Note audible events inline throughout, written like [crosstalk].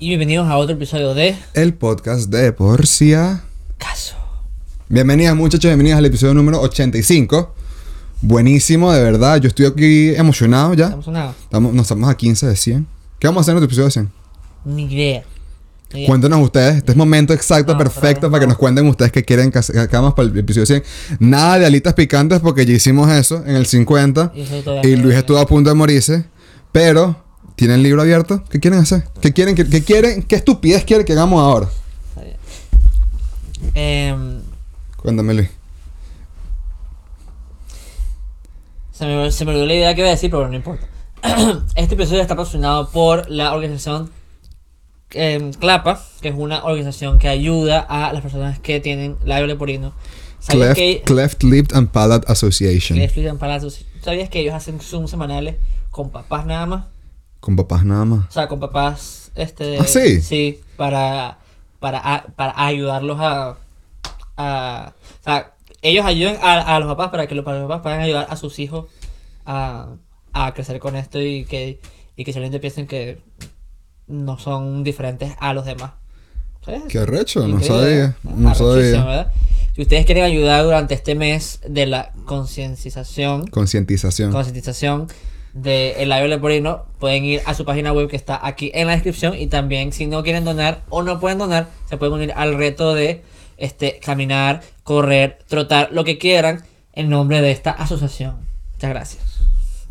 Y bienvenidos a otro episodio de El podcast de Porcia. Caso. Bienvenidas muchachos, bienvenidas al episodio número 85. Buenísimo, de verdad. Yo estoy aquí emocionado ya. Una Estamos, nos estamos a 15 de 100. ¿Qué vamos a hacer en nuestro episodio de 100? ni idea. Cuéntenos ustedes, este es momento exacto, No, perfecto para que no. nos cuenten ustedes qué quieren que, que hagamos para el episodio 100. Nada de alitas picantes porque ya hicimos eso en el 50 Y no- Luis estuvo a punto de morirse. Pero, ¿tienen el libro abierto? ¿Qué quieren hacer? ¿Qué quieren? ¿Qué, qué quieren? ¿Qué estupidez quieren que hagamos ahora? Em, Cuéntame Luis. se, me, se me olvidó la idea que iba a decir, pero no importa. [clears throat] este episodio está patrocinado por la organización CLAPA, que es una organización que ayuda a las personas que tienen labio leporino. ¿Sabías Cleft, que, Cleft Lip and Palate Association. Cleft Lip and Palate ¿Sabías que ellos hacen Zoom semanales con papás nada más? Con papás nada más. O sea, con papás, este... ¿Ah, sí? Sí, para, para, para ayudarlos a, a... O sea, ellos ayudan a, a los papás para que los, para los papás puedan ayudar a sus hijos a, a crecer con esto y que, y que solamente piensen que no son diferentes a los demás. ¿Sabes? Qué arrecho, no sabía. No sabía. ¿verdad? Si ustedes quieren ayudar durante este mes de la concienciación, Concientización. concientización de el labio leporino, pueden ir a su página web que está aquí en la descripción y también si no quieren donar o no pueden donar, se pueden unir al reto de este caminar, correr, trotar, lo que quieran en nombre de esta asociación. Muchas gracias.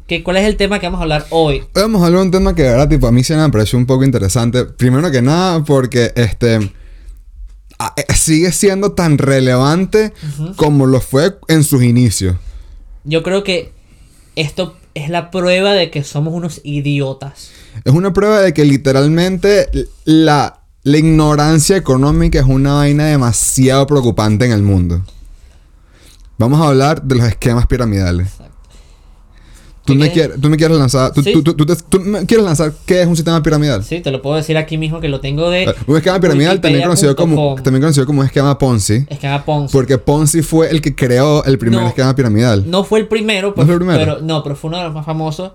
¿Qué, ¿Cuál es el tema que vamos a hablar hoy? Hoy vamos a hablar de un tema que de verdad, tipo, a mí se me pareció un poco interesante. Primero que nada, porque este eh, sigue siendo tan relevante como lo fue en sus inicios. Yo creo que esto es la prueba de que somos unos idiotas. Es una prueba de que literalmente la, la ignorancia económica es una vaina demasiado preocupante en el mundo. Vamos a hablar de los esquemas piramidales. Tú ¿Qué me, quieres? tú me quieres lanzar. Tú, Sí. tú- tú- tú me quieres lanzar qué es un sistema piramidal. Sí, te lo puedo decir aquí mismo que lo tengo de Un esquema piramidal también conocido, como, también conocido como un esquema Ponzi. Esquema Ponzi. Porque Ponzi fue el que creó el primer No. esquema piramidal. No fue el primero, fue el primero? pero no, pero fue uno de los más famosos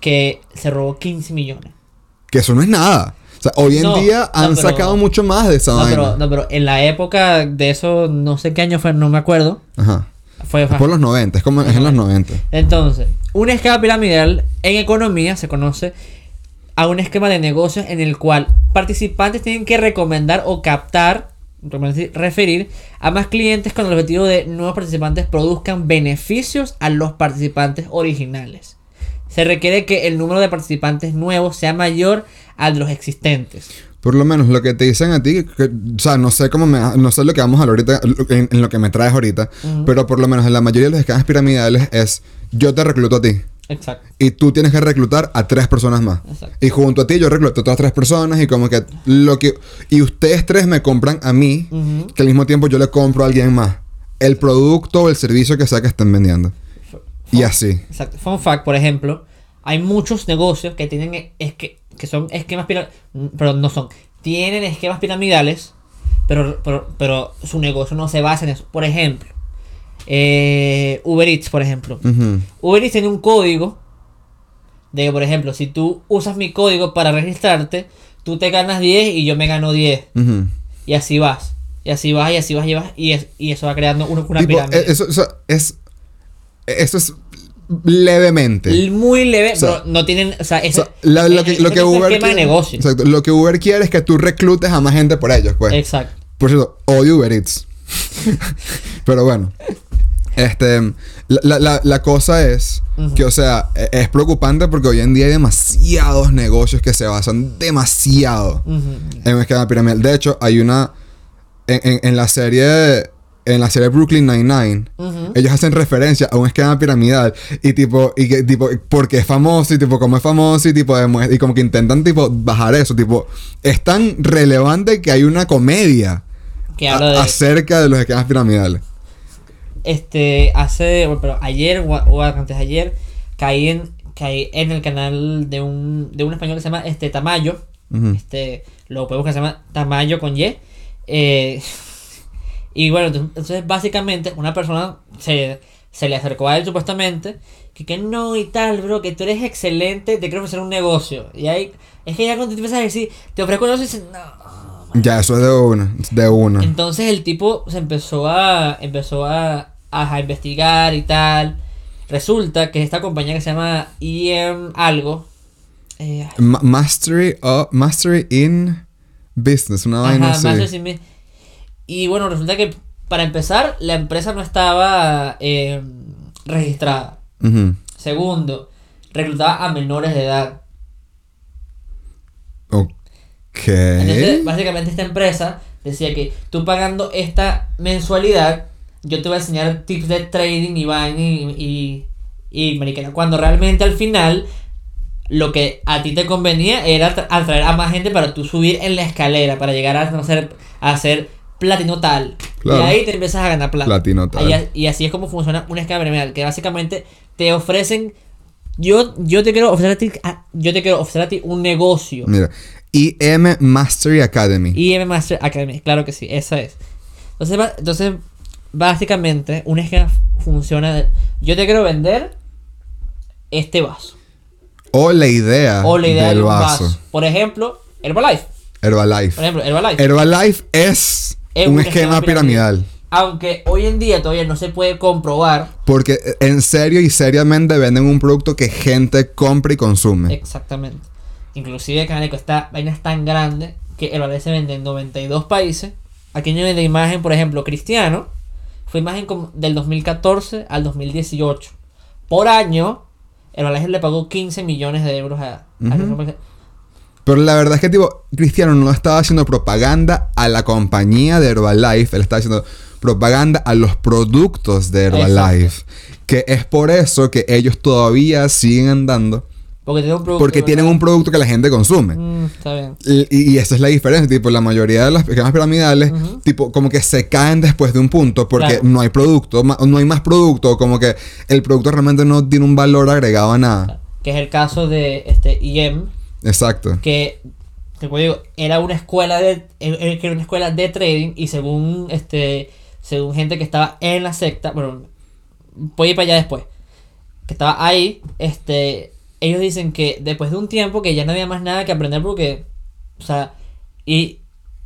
que se robó 15 millones. Que eso no es nada. O sea, hoy en No, día no, han pero- sacado mucho más de esa No vaina. pero, no, pero en la época de eso, no sé qué año fue, no me acuerdo. Ajá. Fue por los 90, es como es en los 90. Entonces, un esquema piramidal en economía se conoce a un esquema de negocios en el cual participantes tienen que recomendar o captar, referir a más clientes con el objetivo de nuevos participantes produzcan beneficios a los participantes originales. Se requiere que el número de participantes nuevos sea mayor al de los existentes. Por lo menos lo que te dicen a ti, que- o sea, no sé cómo me, no sé lo que vamos a hablar ahorita, en, en lo que me traes ahorita, pero por lo menos en la mayoría de los esquemas piramidales es yo te recluto a ti Exacto. y tú tienes que reclutar a tres personas más. Exacto. Y junto a ti yo recluto a otras tres personas y como que lo que y ustedes tres me compran a mí, que al mismo tiempo yo le compro a alguien más el producto o el servicio que sea que estén vendiendo. Y así. Exacto. Fun fact, por ejemplo, hay muchos negocios que tienen es que, que son esquemas piramidales, pero no son. Tienen esquemas piramidales, pero, pero, pero su negocio no se basa en eso. Por ejemplo, eh, Uber Eats, por ejemplo. Uber Eats tiene un código de que, por ejemplo, si tú usas mi código para registrarte, tú te ganas 10 y yo me gano 10. Ujú. Y así vas. Y así vas, y así vas, y vas. Y, es- y eso va creando una, una Tipo, pirámide. eh, eso, eso es eso es levemente. Muy leve, O sea, no tienen. O sea, O es, sea, la- lo, que, lo Uber esquema de quiere- negocio. Exacto, lo que Uber quiere es que tú reclutes a más gente por ellos, pues. Exacto. Por cierto, odio Uber Eats. [laughs] Pero bueno. Este, la, la- la- la cosa es que, o sea, e- es preocupante porque hoy en día hay demasiados negocios que se basan demasiado en un esquema piramidal. De hecho, hay una. En, en- en la serie. En la serie Brooklyn Nine-Nine, ellos hacen referencia a un esquema piramidal y tipo, y que tipo, porque es famoso y tipo, como es famoso y tipo, y como que intentan tipo bajar eso, tipo, es tan relevante que hay una comedia Que a- habla de. acerca de los esquemas piramidales. Este, hace. bueno, pero ayer o, o antes de ayer, caí en, caí en el canal de un, de un español que se llama este, Tamayo. Este, lo podemos que se llama Tamayo con Y. Eh, [laughs] Y bueno, entonces- básicamente una persona se, se le acercó a él supuestamente, que, que no y tal, bro, que tú eres excelente, te quiero ofrecer un negocio. Y ahí, es que ya cuando te empiezas a decir, te ofrezco un negocio, dices, no. Ya, eso es de una. De una. Entonces el tipo se empezó a, empezó a, a investigar y tal. Resulta que esta compañía que se llama IM algo, eh, Ma- mastery, of- mastery in business, una vaina Ajá, así. Master System Business. Y bueno, resulta que para empezar, la empresa no estaba eh, registrada. Segundo, reclutaba a menores de edad. Ok. Entonces, básicamente esta empresa decía que tú pagando esta mensualidad, yo te voy a enseñar tips de trading y vaina y, y, y mariquera. Cuando realmente al final lo que a ti te convenía era tra- atraer a más gente para tú subir en la escalera, para llegar a no ser, a ser platino tal. Claro. Y ahí te empiezas a ganar plata. Platino tal. Y, así es como funciona una escala piramidal, que básicamente te ofrecen yo, yo te quiero ofrecer a ti, yo te quiero ofrecer a ti un negocio. Mira. IM Mastery Academy. IM Master Academy, claro que sí, esa es. Entonces, entonces básicamente, un esquema funciona de, yo te quiero vender este vaso. O la idea, O la idea del de un vaso. vaso. Por ejemplo, Herbalife. Herbalife. Por ejemplo, Herbalife. Herbalife es, Es un, esquema piramidal. Aunque hoy en día todavía no se puede comprobar Porque eh, en serio y seriamente venden un producto que gente compra y consume. exactamente. Inclusive, Caneco, esta vaina es tan grande que Herbalife se vende en 92 países. Aquí no de imagen, por ejemplo, Cristiano. Fue imagen del 2014 al 2018. Por año, Herbalife le pagó 15 millones de euros a, a Ujú. Pero la verdad es que, tipo, Cristiano no estaba haciendo propaganda a la compañía de Herbalife, él estaba haciendo propaganda a los productos de Herbalife. Que es por eso que ellos todavía siguen andando, Porque tiene un producto. porque tienen un producto que la gente consume. Mm, está bien. Y, y esa es la diferencia, tipo, la mayoría de las esquemas piramidales, tipo, como que se caen después de un punto porque Claro. no hay producto, no hay más producto, como que el producto realmente no tiene un valor agregado a nada. Que es el caso de este IEM, Exacto. que, que como digo, era una escuela de era una escuela de trading y según este según gente que estaba en la secta, bueno, voy a ir para allá después, que estaba ahí, este ellos dicen que después de un tiempo que ya no había más nada que aprender porque o sea, y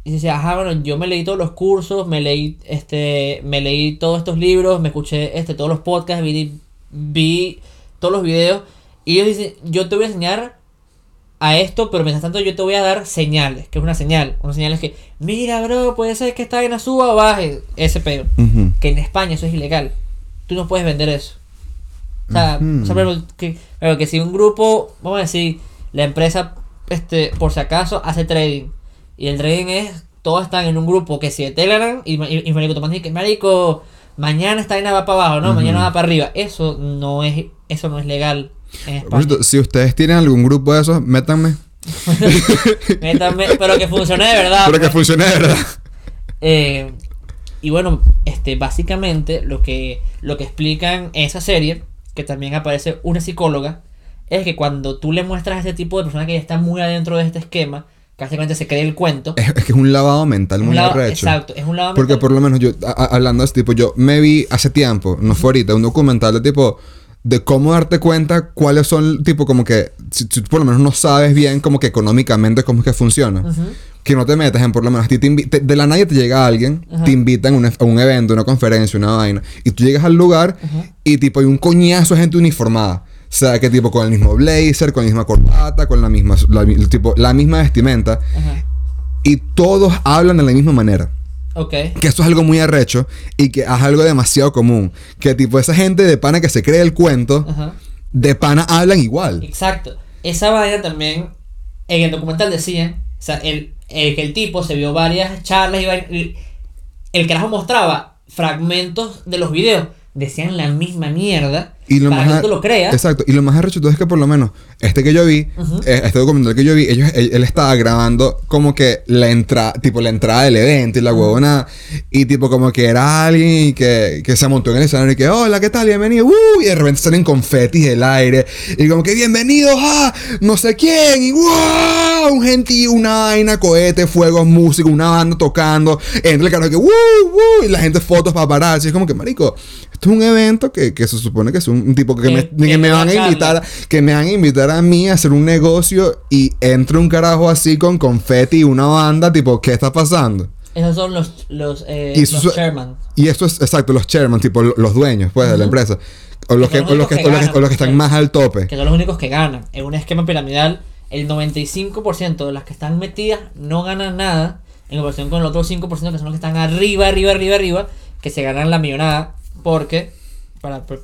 y dice, ajá, bueno, yo me leí todos los cursos, me leí este me leí todos estos libros, me escuché este todos los podcasts, vi vi todos los videos y ellos dicen, yo te voy a enseñar a esto, pero mientras tanto yo te voy a dar señales, que es una señal. Una señal es que, mira, bro, puede ser que esta vaina suba o baje. Ese pedo. Que en España eso es ilegal. Tú no puedes vender eso. O sea, Ujú. o sea, pero que, pero que si un grupo, vamos a decir, la empresa, este, por si acaso, hace trading. Y el trading es, todos están en un grupo que si de Telegram y, y, y marico, toman que, marico, mañana esta vaina va para abajo, ¿no? Mañana va para arriba. Eso no es, eso no es legal Por si ustedes tienen algún grupo de esos, métanme. [laughs] Métame, pero que funcione de verdad. Pero que pues. funcione de verdad. Eh, y bueno, este, básicamente lo que, lo que explican en esa serie, que también aparece una psicóloga, es que cuando tú le muestras a este tipo de persona que ya está muy adentro de este esquema, que básicamente se cree el cuento. Es, es que es un lavado mental un muy lado- arrecho. exacto, es un lado Porque mental. por lo menos yo, a- hablando de este tipo, yo me vi hace tiempo, no fue ahorita, un documental de tipo, de cómo darte cuenta cuáles son, tipo, como que, si, si tú por lo menos no sabes bien, como que económicamente cómo es que funciona. Que no te metas en, por lo menos, a ti te te- de la nadie te llega alguien, te invitan a un, a un evento, una conferencia, una vaina, y tú llegas al lugar y tipo hay un coñazo de gente uniformada. O sea, que tipo con el mismo blazer, con la misma corbata, con la misma, la, tipo, la misma vestimenta. Y todos hablan de la misma manera. Que esto es algo muy arrecho y que es algo demasiado común. Que tipo esa gente de pana que se cree el cuento, Ajá. de pana hablan igual. Exacto. Esa vaina también, en el documental decían, o sea, el, el que el tipo se vio varias charlas y vaina- y el carajo mostraba fragmentos de los videos, decían la misma mierda, Y lo para más que tú lo creas. Exacto. Y lo más arrecho es que por lo menos este que yo vi, eh, este documental que yo vi, ellos, él, él estaba grabando como que la entrada, tipo la entrada del evento y la huevona. Y tipo como que era alguien que, que se montó en el escenario y que, hola, ¿qué tal? Bienvenido. ¡Uh! y de repente salen confetis del aire. Y como que, bienvenidos a no sé quién. Y ¡wow! Un gentío, una vaina, cohete, fuegos, música, una banda tocando. Entra el carro que, ¡uh! ¡uh! Y la gente fotos para parar. Es como que, marico, esto es un evento que, que se supone que es un, un tipo que, me, que me van a invitar, que me van a invitar a mí a hacer un negocio y entre un carajo así con confeti y una banda, tipo, ¿qué está pasando? Esos son los, los, eh, Y los chairman. Y esto es exacto, los chairman, tipo lo- los dueños, pues, de la empresa. O los que, Que o los que, ganan, o los están más al tope. que son los únicos que ganan. En un esquema piramidal, el 95% de las que están metidas no ganan nada, en comparación con el otro 5% que son los que están arriba, arriba, arriba, arriba, que se ganan la millonada, porque, para, por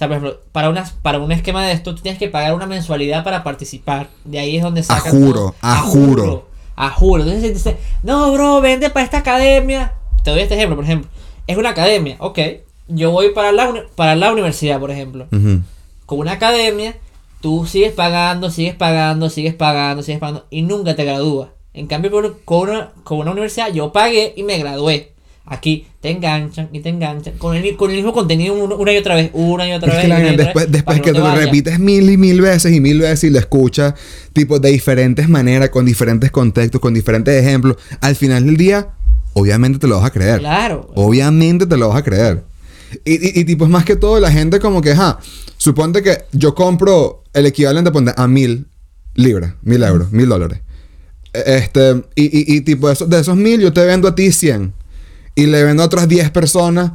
ejemplo, para, unas, para un esquema de esto, tú tienes que pagar una mensualidad para participar. De ahí es donde sacan. juro, todo. a juro. A juro. Entonces dice, no, bro, vende para esta academia. Te doy este ejemplo, por ejemplo. Es una academia, ok. Yo voy para la, para la universidad, por ejemplo Ujú. con una academia, tú sigues pagando, sigues pagando, sigues pagando, sigues pagando y nunca te gradúas. En cambio, con una, con una universidad yo pagué y me gradué. Aquí te enganchan y te enganchan con el, con el mismo contenido una, y otra vez, una y otra Es vez. que la otra después, vez, después para que no te lo repites mil y mil veces y mil veces y lo escuchas, tipo, de diferentes maneras, con diferentes contextos, con diferentes ejemplos, al final del día, obviamente te lo vas a creer. Claro. Obviamente te lo vas a creer. Y, y- y, tipo, es más que todo la gente como que, ajá, suponte que yo compro el equivalente a mil libras, mil euros, mil dólares. E- Este, y, y, y tipo, eso- de esos mil yo te vendo a ti 100. Y le vendo a otras 10 personas.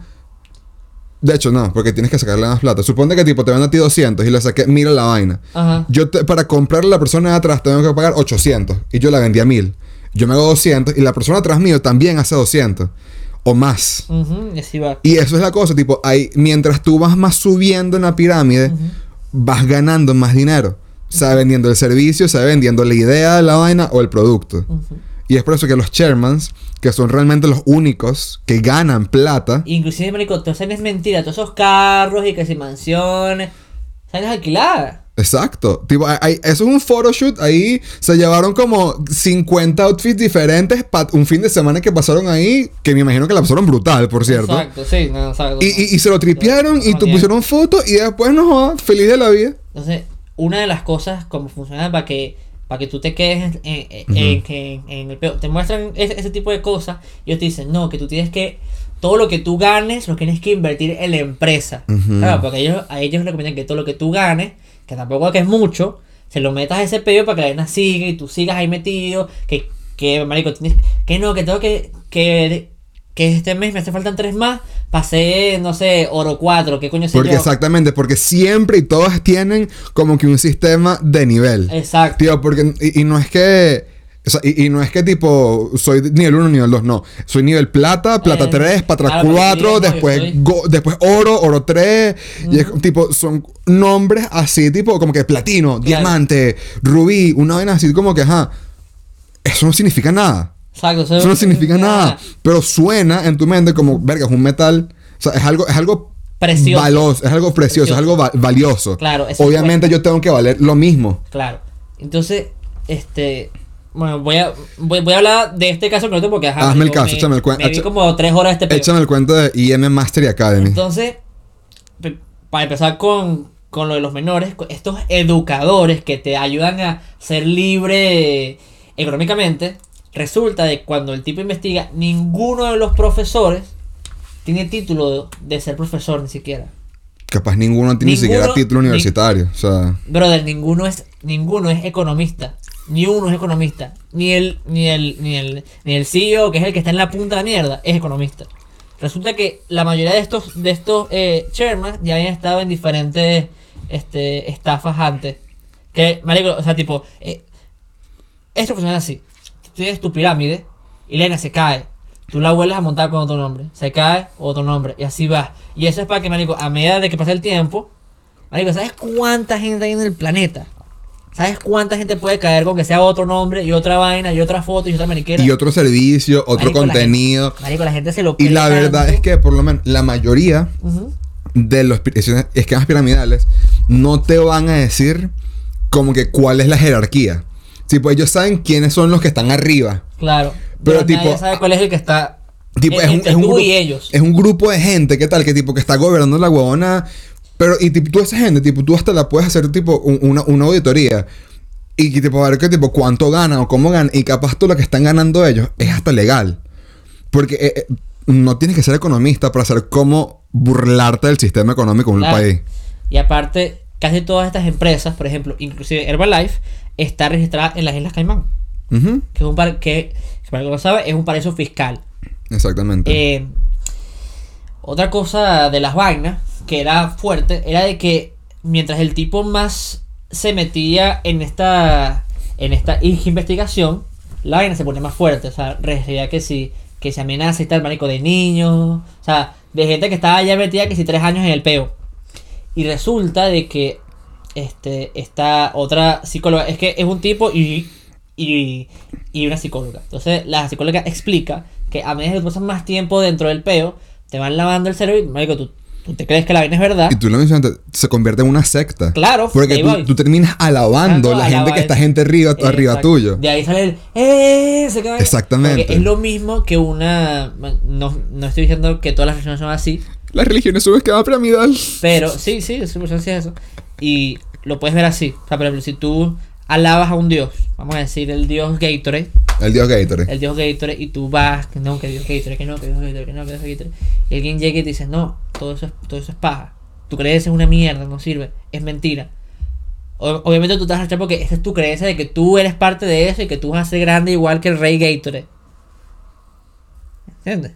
De hecho, no, porque tienes que sacarle más plata. Suponte que tipo te vendo a ti 200 y le saqué 1000 a la vaina. Ajá. Yo te- para comprarle a la persona de atrás tengo que pagar 800 y yo la vendí a 1000. Yo me hago 200 y la persona atrás mío también hace 200 o más. Ujú, y así va. Y eso es la cosa, tipo, hay, mientras tú vas más subiendo en la pirámide, vas ganando más dinero. Sea vendiendo el servicio, sea vendiendo la idea de la vaina o el producto. Y es por eso que los chairmans, que son realmente los únicos que ganan plata, Inclusive, marico, todo eso es mentira. Todos esos carros y que si mansiones. Están alquiladas. Exacto. Tipo, hay- eso es un photoshoot. Ahí se llevaron como 50 outfits diferentes para un fin de semana que pasaron ahí. Que me imagino que la pasaron brutal, por cierto. Exacto, sí, no, exacto. Y, y- y se lo tripearon y te pusieron fotos y después no jodas, feliz de la vida. Entonces, una de las cosas como funciona para que para que tú te quedes en, en- en- en- en el peo, te muestran ese, ese tipo de cosas y ellos te dicen, no, que tú tienes que, todo lo que tú ganes lo tienes que invertir en la empresa. Claro, porque ellos, a ellos recomiendan que todo lo que tú ganes, que tampoco que es mucho, se lo metas a ese peo para que la vaina siga y tú sigas ahí metido, que, que marico, tienes, que no, que tengo que, que, que este mes me hace faltan tres más, pasé, no sé, oro 4, qué coño sé Porque yo. exactamente, porque siempre y todas tienen como que un sistema de nivel. Exacto. Tío, porque y, y no es que o sea, y, y no es que tipo soy nivel 1, nivel 2, no. Soy nivel plata, plata Eh, 3, plata claro, porque 4, yo digo, después, yo soy- go- después oro, oro 3. Y es tipo, son nombres así, tipo como que platino, diamante, rubí, una vaina así como que, ajá. Eso no significa nada. Exacto. Eso no significa nada. Pero suena en tu mente como, verga, es un metal. O sea, es algo, es algo Precioso. valoso, es algo precioso, es Precioso. algo va- valioso. Claro, eso Obviamente yo tengo que valer lo mismo. Claro. Entonces, este. Bueno, voy a, voy, voy a hablar de este caso concreto porque ajá, Hazme el caso, me- échame el cuen- Me como tres horas de este. Échame el cuento de IM Mastery Academy. Entonces, para empezar con, con lo de los menores, estos educadores que te ayudan a ser libre económicamente, resulta de cuando el tipo investiga, ninguno de los profesores tiene título de, de ser profesor ni siquiera. Capaz ninguno tiene ni siquiera título ni- universitario. O sea, Brother, ninguno es, ninguno es economista. Ni uno es economista. Ni el, ni el, ni el, ni el CEO, que es el que está en la punta de la mierda, es economista. Resulta que la mayoría de estos, de estos eh, chairman ya habían estado en diferentes este, estafas antes. Que, marico, o sea, tipo, eh, esto funciona así. Tú tienes tu pirámide y Lena se cae. Tú la vuelves a montar con otro nombre. Se cae, otro nombre. Y así va. Y eso es para que, marico, a medida de que pasa el tiempo, marico, ¿sabes cuánta gente hay en el planeta? ¿Sabes cuánta gente puede caer con que sea otro nombre y otra vaina y otra foto y otra mariquera? y otro servicio, otro Marico, la contenido. Marico, la gente se lo Y la verdad tanto. es que por lo menos la mayoría de los esquemas piramidales no te van a decir como que cuál es la jerarquía. Tipo, ellos saben quiénes son los que están arriba. Claro. Pero Pero, tipo- nadie sabe cuál es el que está. Tipo, es un, es un grupo, y ellos. es un grupo de gente, ¿qué tal? Que tipo que está gobernando la huevona. Pero, y tipo, tú esa gente, tipo, tú hasta la puedes hacer tipo un- una, una auditoría. Y que tipo, a ver qué tipo, cuánto ganan o cómo ganan. Y capaz todo lo que están ganando ellos es hasta legal. Porque eh, eh, no tienes que ser economista para saber cómo burlarte del sistema económico de un Claro. país. Y aparte, casi todas estas empresas, por ejemplo, inclusive Herbalife, está registrada en las Islas Caimán. Que es un par que, para que sabe, es un paraíso fiscal. Exactamente. Eh, otra cosa de las vainas que era fuerte era de que mientras el tipo más se metía en esta en esta investigación, la vaina se ponía más fuerte. O sea, recibía que si que se amenaza y tal, marico, de niños. O sea, de gente que estaba ya metida que si tres años en el peo. Y resulta de que este esta otra psicóloga, es que es un tipo y, y, y una psicóloga. Entonces la psicóloga explica que a medida que pasas más tiempo dentro del peo, te van lavando el cerebro y, marico, tú, tú te crees que la vaina es verdad. Y tú lo mencionaste, se convierte en una secta. Claro, Porque tú, tú terminas alabando la gente alaba- que está gente arriba, arriba tuyo. De ahí sale el ¡Eh! se Exactamente. Porque es lo mismo que una. No, no estoy diciendo que todas las religiones son así, Las religiones un esquema piramidal. pero sí, sí, es sí es eso. Y lo puedes ver así. O sea, por ejemplo, si tú alabas a un dios, vamos a decir el dios Gatorade, El dios Gatorade. el dios Gatorade, y tú vas, que no, que dios Gatorade, que no, que dios Gatorade, que no, que dios Gatorade. Y alguien llega y te dice, no, todo eso es, todo eso es paja. Tu creencia es una mierda, no sirve, es mentira. O- obviamente tú te vas a echar porque esa es tu creencia de que tú eres parte de eso y que tú vas a ser grande igual que el rey Gatorade. ¿Entiendes?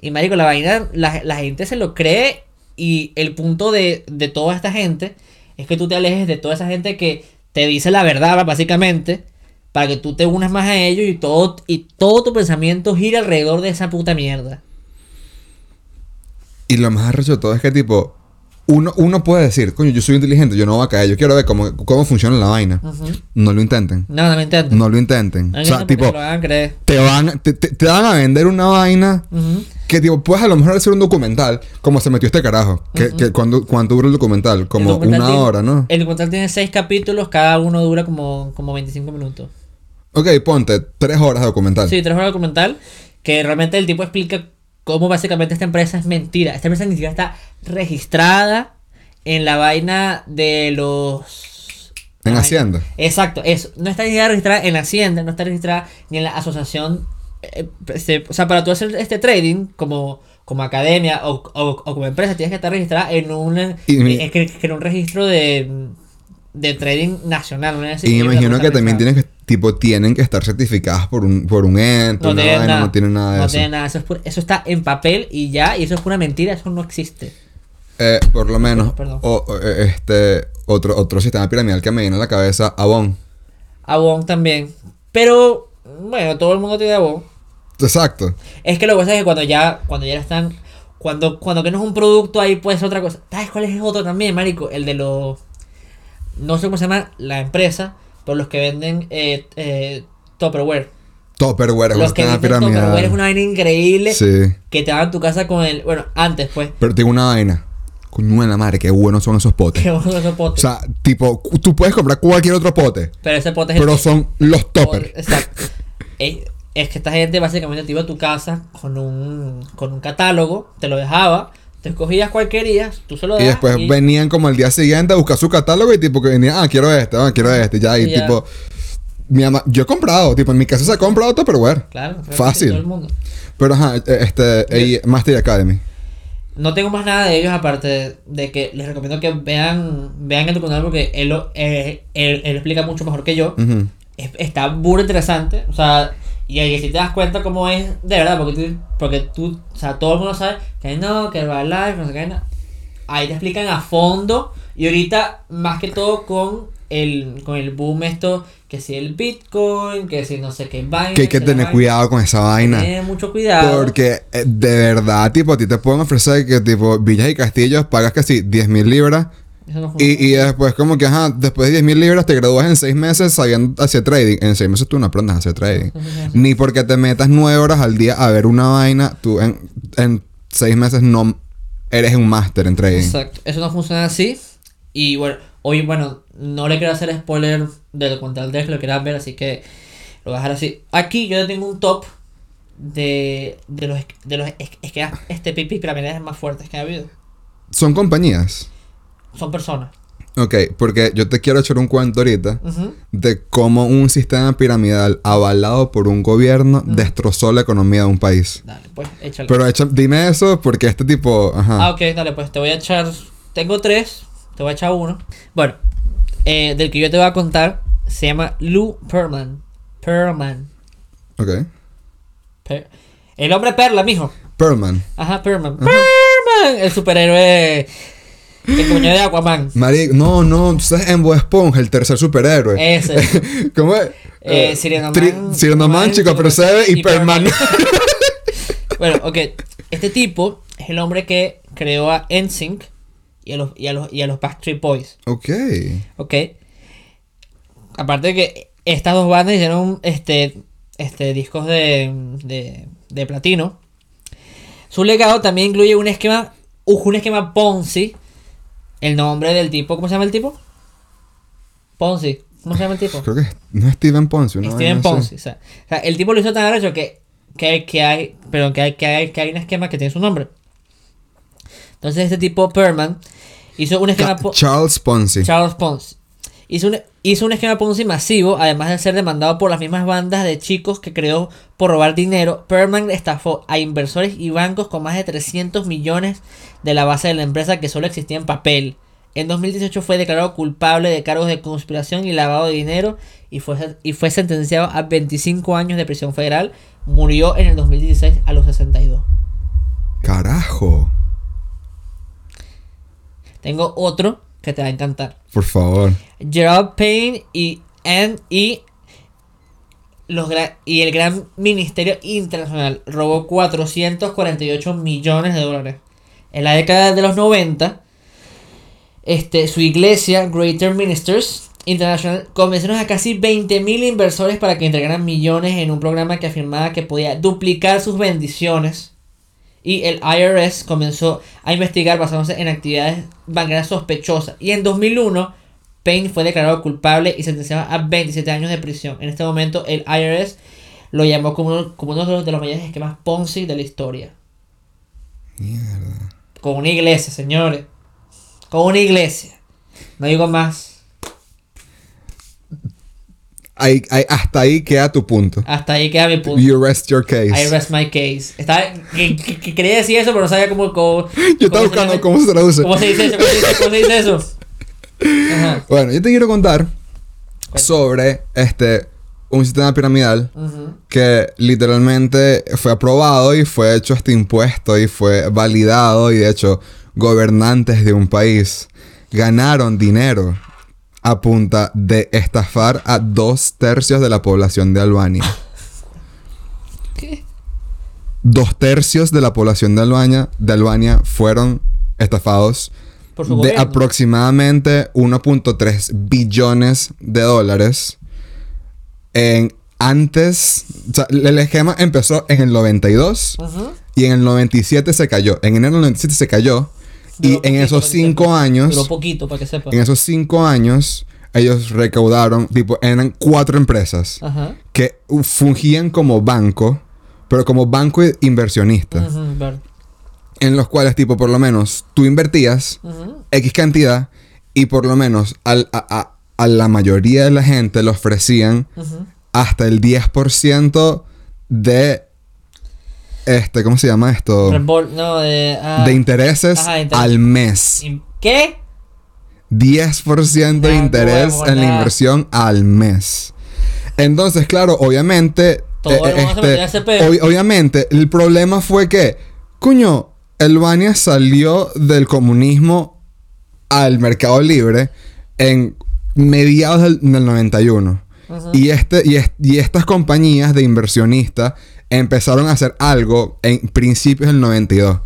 Y marico, la vaina, la, la gente se lo cree y el punto de, de toda esta gente es que tú te alejes de toda esa gente que te dice la verdad, básicamente, para que tú te unas más a ellos y todo, y tu pensamiento gira alrededor de esa puta mierda. Y lo más arrecho de todo es que, tipo, uno, uno puede decir, coño, yo soy inteligente, yo no voy a caer, yo quiero ver cómo, cómo funciona la vaina. No lo intenten. No, no me entiendo. No lo intenten. No o sea, tipo, lo hagan creer. te van, te, te- te van a vender una vaina que, tipo, puedes a lo mejor hacer un documental, como se metió este carajo. Que, que cuando, ¿Cuánto dura el documental? Como El documental una tiene- hora, ¿no? El documental tiene seis capítulos, cada uno dura como, como 25 minutos. Ok, ponte tres horas de documental. Sí, tres horas de documental que realmente el tipo explica cómo básicamente esta empresa es mentira. Esta empresa ni siquiera está registrada en la vaina de los... En vaina- Hacienda. Exacto, eso. No está ni siquiera registrada en Hacienda, no está registrada ni en la asociación... eh, este, o sea, para tú hacer este trading como, como academia o, o- o como empresa tienes que estar registrada en un, Y mi- que en un registro de, de trading nacional. una así, Y me imagino no que también tienen que, tipo, tienen que estar certificadas por un, por un ente, No una tiene vaina, nada. no tienen nada de no eso. tiene nada. Eso, es pu- eso está en papel y ya. Y eso es pura mentira. Eso no existe. Eh, por lo menos, Perdón. o- o, eh, este, otro, otro sistema piramidal que me viene a la cabeza, Avon. Avon también. Pero, bueno, todo el mundo tiene Avon. Exacto. Es que lo que pasa es que cuando ya, cuando ya están. Cuando, cuando que no es un producto, ahí puede ser otra cosa. ¿Sabes cuál es el otro también, Marico? El de los. No sé cómo se llama la empresa, pero los que venden eh, eh, Tupperware. Topperware es un Los que venden Tupperware es una vaina increíble. Sí. Que te van a tu casa con el. Bueno, antes, pues. Pero tengo una vaina. Coño de la madre, qué buenos son esos potes. Uno de esos O potes. sea, tipo, tú puedes comprar cualquier otro pote, pero ese pote es el pero que- son los topper. Exacto. Es, [laughs] es que esta gente básicamente te iba a tu casa con un, con un catálogo, te lo dejaba, escogías cuál querías, tú se lo Y dabas después venían como el día siguiente a buscar su catálogo y tipo que venían, ah, quiero este, ah, quiero este, ya. Y Y ya. tipo, mi ama- yo he comprado, tipo, en mi casa se ha comprado Tupperware. Claro, Fácil. todo el mundo. Pero ajá, eh, este, eh, Master Academy. No tengo más nada de ellos aparte de que les recomiendo que vean vean el documental porque él, lo- eh, él, él explica mucho mejor que yo. Es- está muy interesante, o sea, y ahí si te das cuenta cómo es de verdad, porque tú, porque tú, o sea, todo el mundo sabe que no, que Herbalife, no sé qué, no. ahí te explican a fondo, y ahorita más que todo con el, con el boom esto, que si el Bitcoin, que si no sé qué vaina. Que hay que tener cuidado con esa vaina. Tener mucho cuidado. Porque eh, de verdad, tipo, a ti te pueden ofrecer que, tipo, villas y castillos pagas casi 10 mil libras. Eso no funciona. Y, y después, como que, ajá, después de 10 mil libras te gradúas en 6 meses sabiendo hacer trading. En 6 meses tú no aprendes a hacer trading. Ni porque te metas 9 horas al día a ver una vaina, tú en, en 6 meses no eres un máster en trading. Exacto. Eso no funciona así. Y bueno, hoy, bueno, no le quiero hacer spoiler del documental de que lo quieras ver, así que lo voy a dejar así. Aquí yo tengo un top de, de los, de los es, es que este pipi piramidales más fuertes que ha habido. Son compañías. Son personas. Ok, porque yo te quiero echar un cuento ahorita de cómo un sistema piramidal avalado por un gobierno destrozó la economía de un país. Dale, pues, échale. Pero echa- dime eso porque este tipo, ajá. Ah, ok, dale, pues te voy a echar. Tengo tres, te voy a echar uno. Bueno, eh, del que yo te voy a contar se llama Lou Perlman. Perlman. Ok. Per- el hombre perla, mijo. Perlman. Ajá, Perlman. Perlman, el superhéroe. El coño de Aquaman. No, no, tú sabes en Bob Esponja, el tercer superhéroe. Ese. [laughs] ¿Cómo es? Eh, Sirenoman. Tri- Sirenoman, chico, pero se ve y Perlman. [laughs] bueno, ok. Este tipo es el hombre que creó a NSYNC y a los, y a los, y a los Backstreet Boys. ok. Ok. Aparte de que estas dos bandas hicieron este, este discos de, de, de platino. Su legado también incluye un esquema, un esquema Ponzi. El nombre del tipo, ¿cómo se llama el tipo? Ponzi. ¿Cómo se llama el tipo? Creo que no es Steven Ponce, ¿no? Steven Ponzi. O sea, o sea, el tipo lo hizo tan arrecho que, que, que hay, perdón, que hay, que hay, que hay un esquema que tiene su nombre. Entonces este tipo, Perman, hizo un esquema... Charles Ponzi. Charles Ponzi. Hizo un, hizo un esquema Ponzi masivo, además de ser demandado por las mismas bandas de chicos que creó por robar dinero. Perman estafó a inversores y bancos con más de 300 millones de la base de la empresa que solo existía en papel. En 2018 fue declarado culpable de cargos de conspiración y lavado de dinero y fue, y fue sentenciado a 25 años de prisión federal. Murió en el 2016 a los 62. Carajo. Tengo otro que te va a encantar. Por favor. Gerald Payne y Anne y los y el Gran Ministerio Internacional robó 448 millones de dólares. En la década de los 90, este, su iglesia, Greater Ministers International, convenció a casi 20.000 inversores para que entregaran millones en un programa que afirmaba que podía duplicar sus bendiciones. Y el IRS comenzó a investigar basándose en actividades bancarias sospechosas. Y en 2001, Payne fue declarado culpable y sentenciado a 27 años de prisión. En este momento, el IRS lo llamó como uno, como uno de los, de los mayores esquemas Ponzi de la historia. Mierda. Con una iglesia, señores. Con una iglesia. No digo más. Ahí- ahí- hasta ahí queda tu punto. Hasta ahí queda mi punto. You rest your case. I rest my case. Estaba, que, que- que quería decir eso, pero no sabía cómo. cómo [laughs] Yo estaba buscando cómo se traduce. ¿Cómo se dice eso? ¿Cómo se dice, cómo se dice eso? [laughs] Ajá. Bueno, yo te quiero contar sobre este un sistema piramidal que literalmente fue aprobado y fue hecho este impuesto y fue validado y de hecho gobernantes de un país ganaron dinero a punta de estafar a dos tercios de la población de Albania. [laughs] ¿Qué? Dos tercios de la población de Albania, de Albania fueron estafados Por su de gobierno. aproximadamente 1.3 billones de dólares. En antes, o sea, el esquema empezó en el 92 Ujú. y en el 97 se cayó. En enero del 97 se cayó y en poquito, esos cinco sepa. años, Duró poquito, para que sepa. en esos cinco años, ellos recaudaron, tipo, eran cuatro empresas Ajá. que uh, fungían como banco, pero como banco inversionista, en los cuales, tipo, por lo menos tú invertías. X cantidad y por lo menos al- a, a- a la mayoría de la gente le ofrecían hasta el 10% de este, ¿cómo se llama esto? No, de. ah, de intereses ajá, al mes. ¿Qué? 10% de Ah, interés en la inversión al mes. Entonces, claro, obviamente. Todo el mundo se ob- obviamente, el problema fue que, coño, Albania salió del comunismo al mercado libre en mediados del, del 91. Ujú. y, este, y, es- y estas compañías de inversionistas empezaron a hacer algo en principios del 92.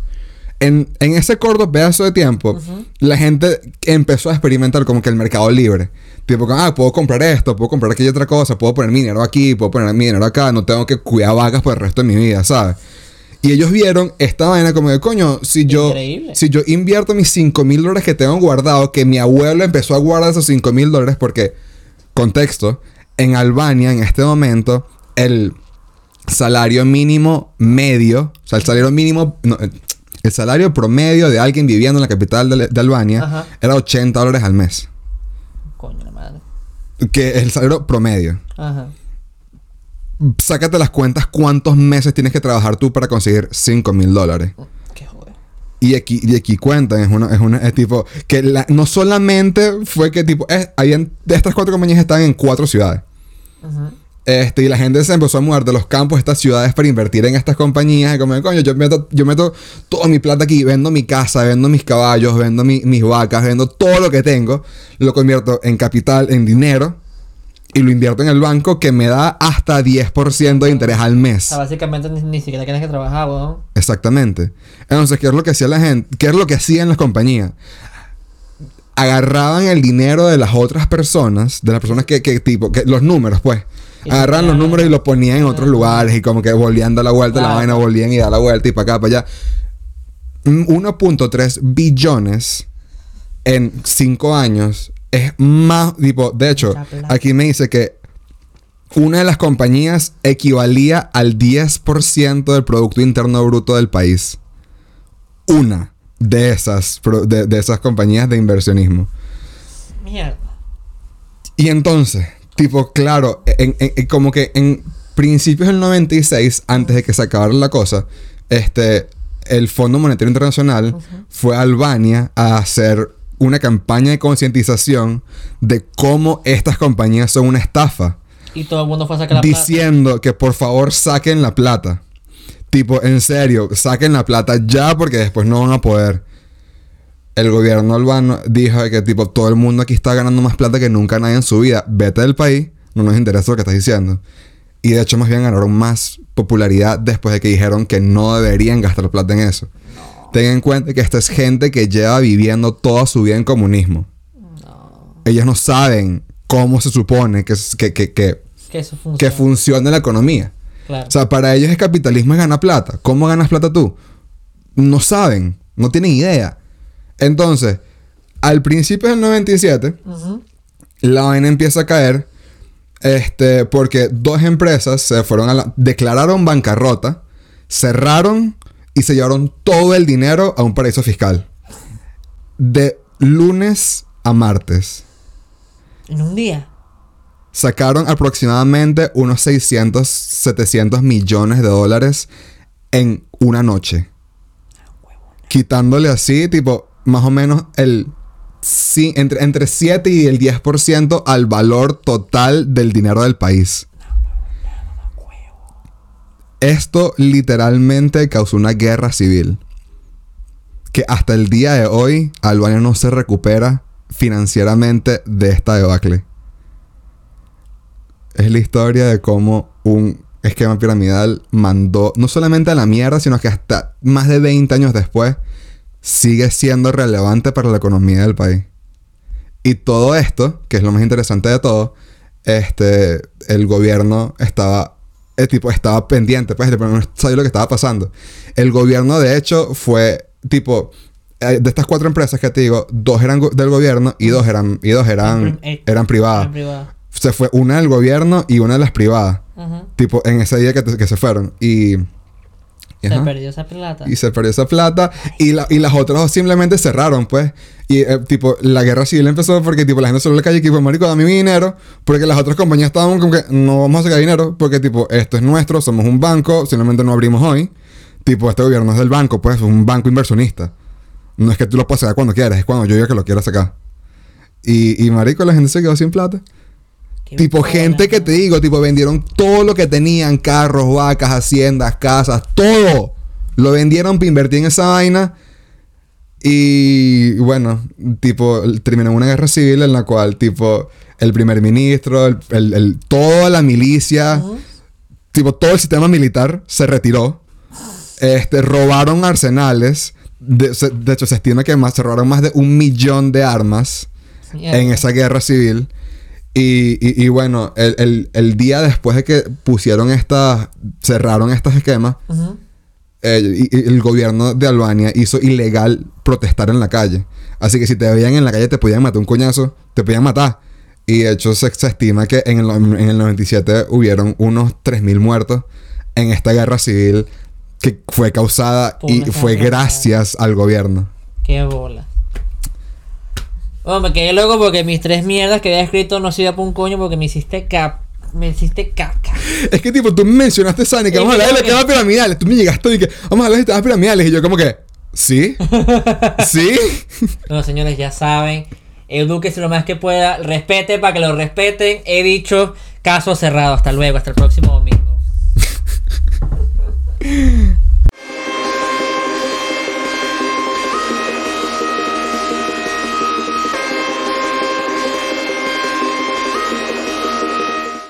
En, en ese corto pedazo de tiempo, la gente empezó a experimentar como que el mercado libre. Tipo, ah, puedo comprar esto, puedo comprar aquella otra cosa, puedo poner mi dinero aquí, puedo poner mi dinero acá, no tengo que cuidar vacas por el resto de mi vida, ¿sabes? Y ellos vieron esta vaina como de, coño, si yo, Increíble. si yo invierto mis 5 mil dólares que tengo guardado, que mi abuelo empezó a guardar esos 5 mil dólares porque, contexto, en Albania en este momento el salario mínimo medio, o sea, el salario mínimo, no, el- salario promedio de alguien viviendo en la capital de, de Albania Ajá. era 80 dólares al mes. Coño, la madre. Que es el salario promedio. Ajá. Sácate las cuentas cuántos meses tienes que trabajar tú para conseguir 5 mil dólares. Qué joder. Y aquí, y aquí cuentan, es una, es una, es tipo, que la- no solamente fue que tipo, es, habían, de estas cuatro compañías están en cuatro ciudades. Ajá. Este, y la gente se empezó a mudar de los campos a estas ciudades para invertir en estas compañías. Y como, coño, yo meto, yo meto toda mi plata aquí, vendo mi casa, vendo mis caballos, vendo mi- mis vacas, vendo todo lo que tengo, lo convierto en capital, en dinero, y lo invierto en el banco que me da hasta 10% de interés al O mes. sea, básicamente ni, ni siquiera tienes que trabajar, weón. Exactamente. Entonces, ¿qué es lo que hacía la gente? ¿Qué es lo que hacían las compañías? Agarraban el dinero de las otras personas, de las personas que, que tipo, que los números, pues. Agarraban los números y los ponían en otros lugares y como que volvían a dar la vuelta, la Claro. vaina volvían y dar la vuelta y para acá, para allá. Mm, 1.3 billones en 5 años es más, tipo, de hecho, aquí me dice que una de las compañías equivalía al 10% del Producto Interno Bruto del país. Una de esas, de, de esas compañías de inversionismo. Mierda. Y entonces, tipo, claro, en- en- como que en principios del 96, antes de que se acabara la cosa, este, el Fondo Monetario Internacional fue a Albania a hacer una campaña de concientización de cómo estas compañías son una estafa. Y todo el mundo fue a sacar la plata. diciendo que por favor saquen la plata. Tipo, en serio, saquen la plata ya porque después no van a poder. El gobierno albano dijo que tipo todo el mundo aquí está ganando más plata que nunca nadie en su vida. Vete del país, no nos interesa lo que estás diciendo. Y de hecho más bien ganaron más popularidad después de que dijeron que no deberían gastar plata en eso. Ten en cuenta que esta es gente que lleva viviendo toda su vida en comunismo. Ellos no saben cómo se supone que, que, que, que, Que eso funciona. que funcione la economía. Claro. O sea, para ellos el capitalismo es ganar plata. ¿Cómo ganas plata tú? No saben, no tienen idea. Entonces, al principio del 97, Ujú. la vaina empieza a caer este, porque dos empresas se fueron a la, declararon bancarrota, cerraron y se llevaron todo el dinero a un paraíso fiscal. De lunes a martes. En un día. sacaron aproximadamente unos 600, 700 millones de dólares en una noche. Quitándole así, tipo, más o menos el... sí, entre, entre 7 y el 10% al valor total del dinero del país. Esto literalmente causó una guerra civil. Que hasta el día de hoy Albania no se recupera financieramente de esta debacle es la historia de cómo un esquema piramidal mandó no solamente a la mierda, sino que hasta más de 20 años después sigue siendo relevante para la economía del país. Y todo esto, que es lo más interesante de todo, este, el gobierno estaba, el tipo estaba pendiente, pues, no sabía lo que estaba pasando. El gobierno, de hecho, fue tipo, eh, de estas cuatro empresas que te digo, dos eran go- del gobierno y dos eran, y dos eran, Eh, eran privadas eran privadas. se fue una del gobierno y una de las privadas. Tipo, en ese día que, te- que se fueron. Y. y Se ajá. perdió esa plata. Y se perdió esa plata. Y, la- y las otras dos simplemente cerraron, pues. Y, eh, tipo, la guerra civil empezó porque, tipo, la gente a la calle y tipo, marico, dame mi dinero. Porque las otras compañías estaban como que no vamos a sacar dinero. Porque, tipo, esto es nuestro, somos un banco, simplemente no abrimos hoy. Tipo, este gobierno es del banco, pues, es un banco inversionista. No es que tú lo puedas sacar cuando quieras, es cuando yo diga que lo quiero sacar. Y, y marico, la gente se quedó sin plata. Tipo, gente que te digo, tipo, vendieron todo lo que tenían, carros, vacas, haciendas, casas, todo. Lo vendieron para invertir en esa vaina. Y bueno, tipo, terminó una guerra civil en la cual, tipo, el primer ministro, el, el- el- toda la milicia, tipo, todo el sistema militar se retiró. Este, robaron arsenales. De, se- de hecho, se estima que más, se robaron más de un millón de armas en esa guerra civil. Y, y- y bueno, el, el- el día después de que pusieron estas, cerraron estos esquemas, eh, el gobierno de Albania hizo ilegal protestar en la calle. Así que si te veían en la calle te podían matar un coñazo, te podían matar. Y de hecho se, se estima que en el, en el 97 hubieron unos 3.000 muertos en esta guerra civil que fue causada y fue gracias al gobierno. Qué bola. Bueno, me quedé loco porque mis tres mierdas que había escrito no sirven para un coño porque me hiciste cap. Me hiciste caca. Es que tipo, tú mencionaste Sani que vamos a hablar de las temas piramidales. Tú me llegaste y que vamos a hablar de temas piramidales. Y yo como que, ¿sí? [laughs] ¿Sí? Bueno señores, ya saben. Edúquese lo más que pueda. Respete para que lo respeten. He dicho caso cerrado. Hasta luego. Hasta el próximo domingo. [laughs]